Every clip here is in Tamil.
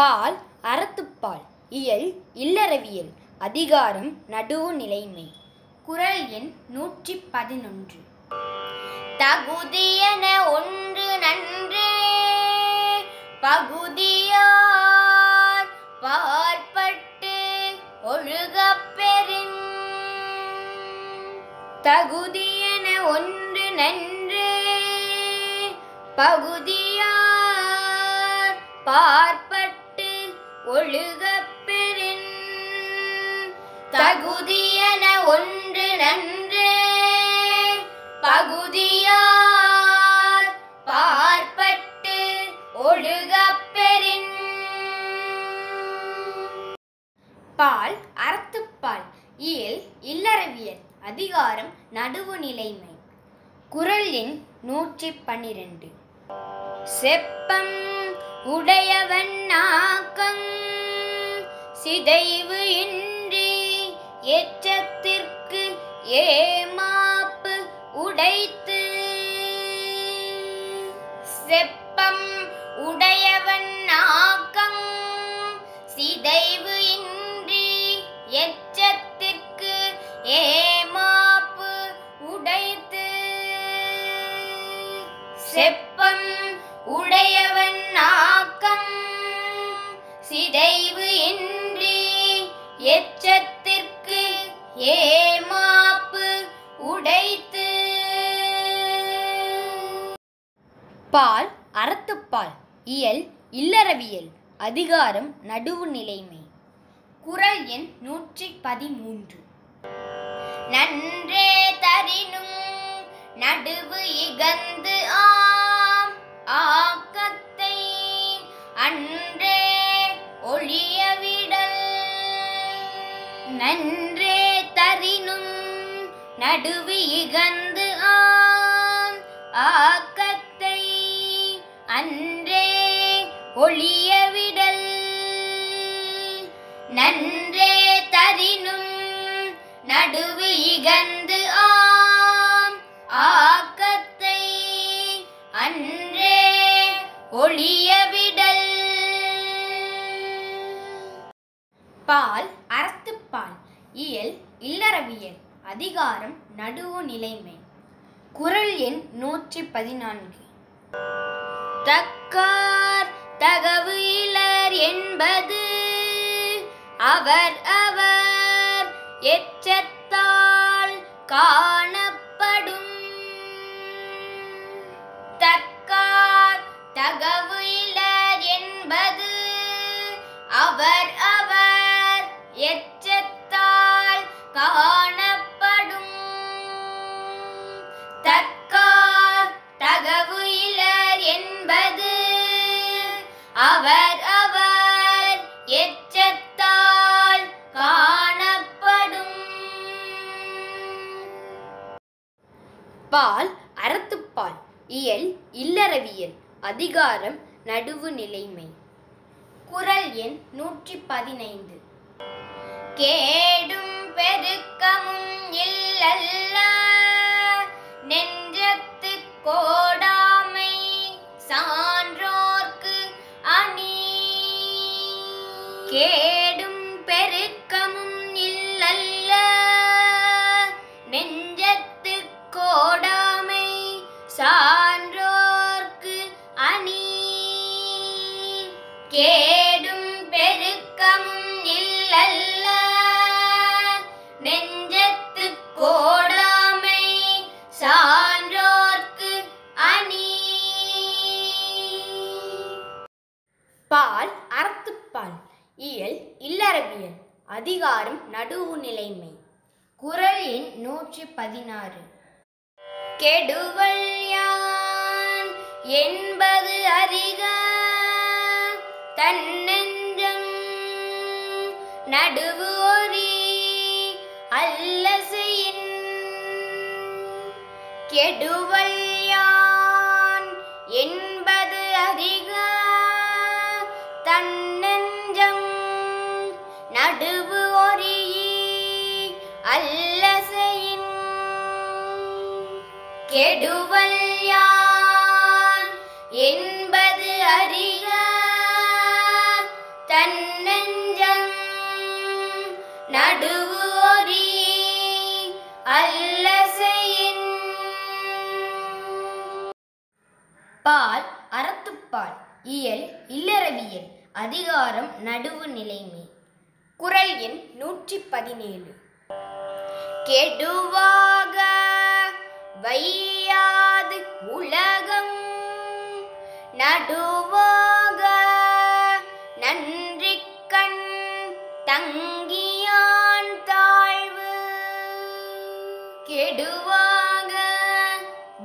பால் அறத்துப்பால் இயல் இல்லறவியல் அதிகாரம் நடுவு நிலைமை. குரல் எண் நூற்றி பதினொன்று. தகுதியன ஒன்று நன்றே பகுதியார் பார்ப்பட்டு ஒழுகப் தகுதியன ஒன்று நன்றே பகுதியார் பார்ப்ப ஒழுகப் பெறின். ஒன்று நன்றே. பகுதியார் பார்ப்பட்டு ஒழுகப்பெறின் பால் அறத்துப்பால் இயல் இல்லறவியல் அதிகாரம் நடுவு நிலைமை. குரல் எண் நூற்றி பன்னிரண்டு. செப்பம் உடையவன் நாக்கம் சிதைவு இன்றி எச்சத்திற்கு ஏமாப்பு உடைத்து. செப்பம் உடையவன் நாக்கம் சிதைவு இன்றி எச்சத்திற்கு ஏமாப்பு உடைத்து. செப்பம் உடையவன் ஆக்கம். சிதைவு இன்றி எச்சத்திற்கு ஏமாப்பு உடைத்து. பால் அறத்துப்பால் இயல் இல்லறவியல் அதிகாரம் நடுவு நிலைமை. குரல் எண் நூற்றி பதிமூன்று. நன்றே தரினும் நடுவு இகந்து ஆ ஆக்கத்தை அன்றே ஒழியவிடல் நன்றே தரினும் நடுவு இகந்து ஆம். ஆக்கத்தை அன்றே ஒழியவிடல் நன்றே தரினும் நடுவு இகந்து ஆம். ஆ ஒழியவிடல் பால் அறத்துப்பால் இயல் இல்லறவியல் அதிகாரம் நடுவு நிலைமை. குரல் எண் நூற்றி பதினான்கு. தக்கார் தகவு இலர் என்பது அவர் அவர் எச்சத்தால் கா எச்சத்தால் காணப்படும். தக்கார் தகவு இலர் என்பது அவர் அவர் எச்சத்தால் காணப்படும். பால் அறத்துப்பால் இயல் இல்லறவியல் அதிகாரம் நடுவு நிலைமை. குரல் எண் நூற்றி பதினைந்து. கேடும் பெருக்கமும் இல்லல்ல. நெஞ்சத்து கோடாமை சான்றோர்க்கு அணி. கேடும் பெருக்கமும் இல்லல்ல. நெஞ்சத்து கோடாமை சான்றோர்க்கு அணி. கே பால் அறத்துப்பால். இயல் இல்லறவியல். அதிகாரம் நடுவு நிலைமை குரல் எண் நூற்றி பதினாறு. கெடுவல் யான் என்பது அறிக. தன்னெஞ்சம் நடுவு ஒரி அல்லசையின் கெடுவல் கெடுவல்யான் என்பது அறிய தன்னெஞ்சம் நடுவோரி அல்ல பால் அறத்துப்பால் இயல் இல்லறவியல் அதிகாரம் நடுவு நிலைமை. குரல் எண் நூற்றி பதினேழு. கெடுவாக வை நடுவோக நன்றி கண் தங்கியான் தாழ்வு. கெடுவாக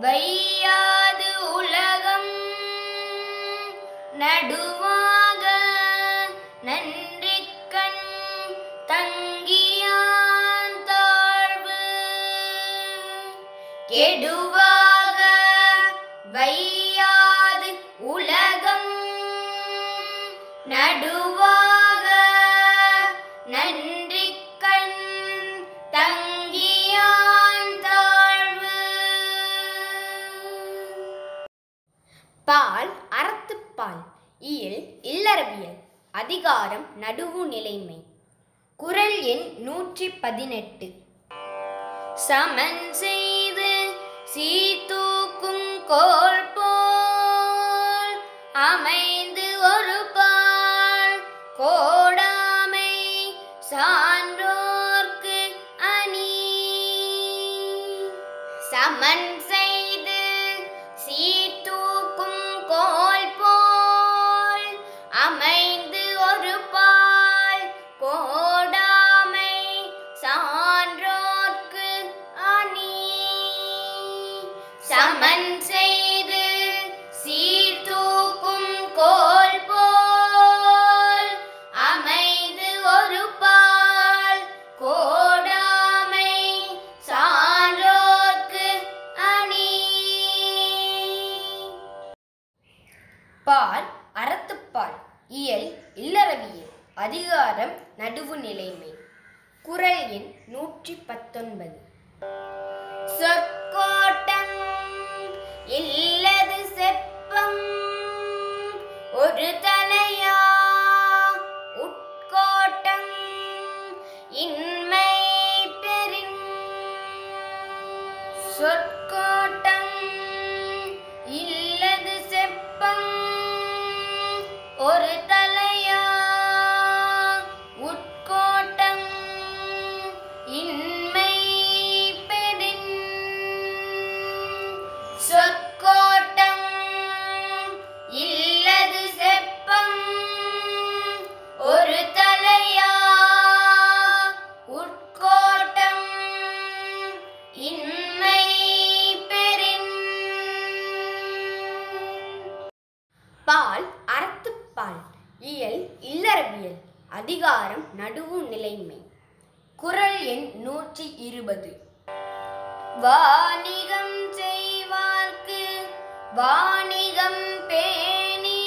வையாது உலகம். நடுவாக நன்றி கண் தங்கியான் தாழ்வு. கெடுவாக இல்லறவியல் அதிகாரம் நடுவு நிலைமை. குரல் எண் நூற்றி பதினெட்டு. சமன் செய்து சீதூக்கும் கோல் போல் அமைந்து ஒரு பால். கோடாமை சான்றோர்க்கு அணி. சமன் நிலைமை. குரல் எண் நூற்றி பத்தொன்பது. சொற்கோட்டம் அறத்துப்பால் இயல் இல்லறவியல் அதிகாரம் நடுவு நிலைமை. குரல் எண் நூற்றி இருபது. வாணிகம் செய்வார்க்கு வாணிகம் பேணி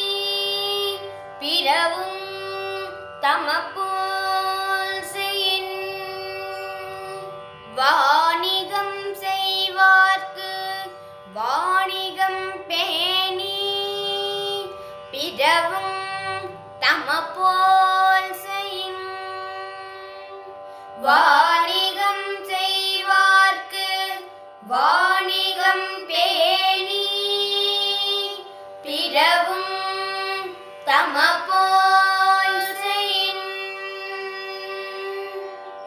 பிறவும் தமப்பு Wow.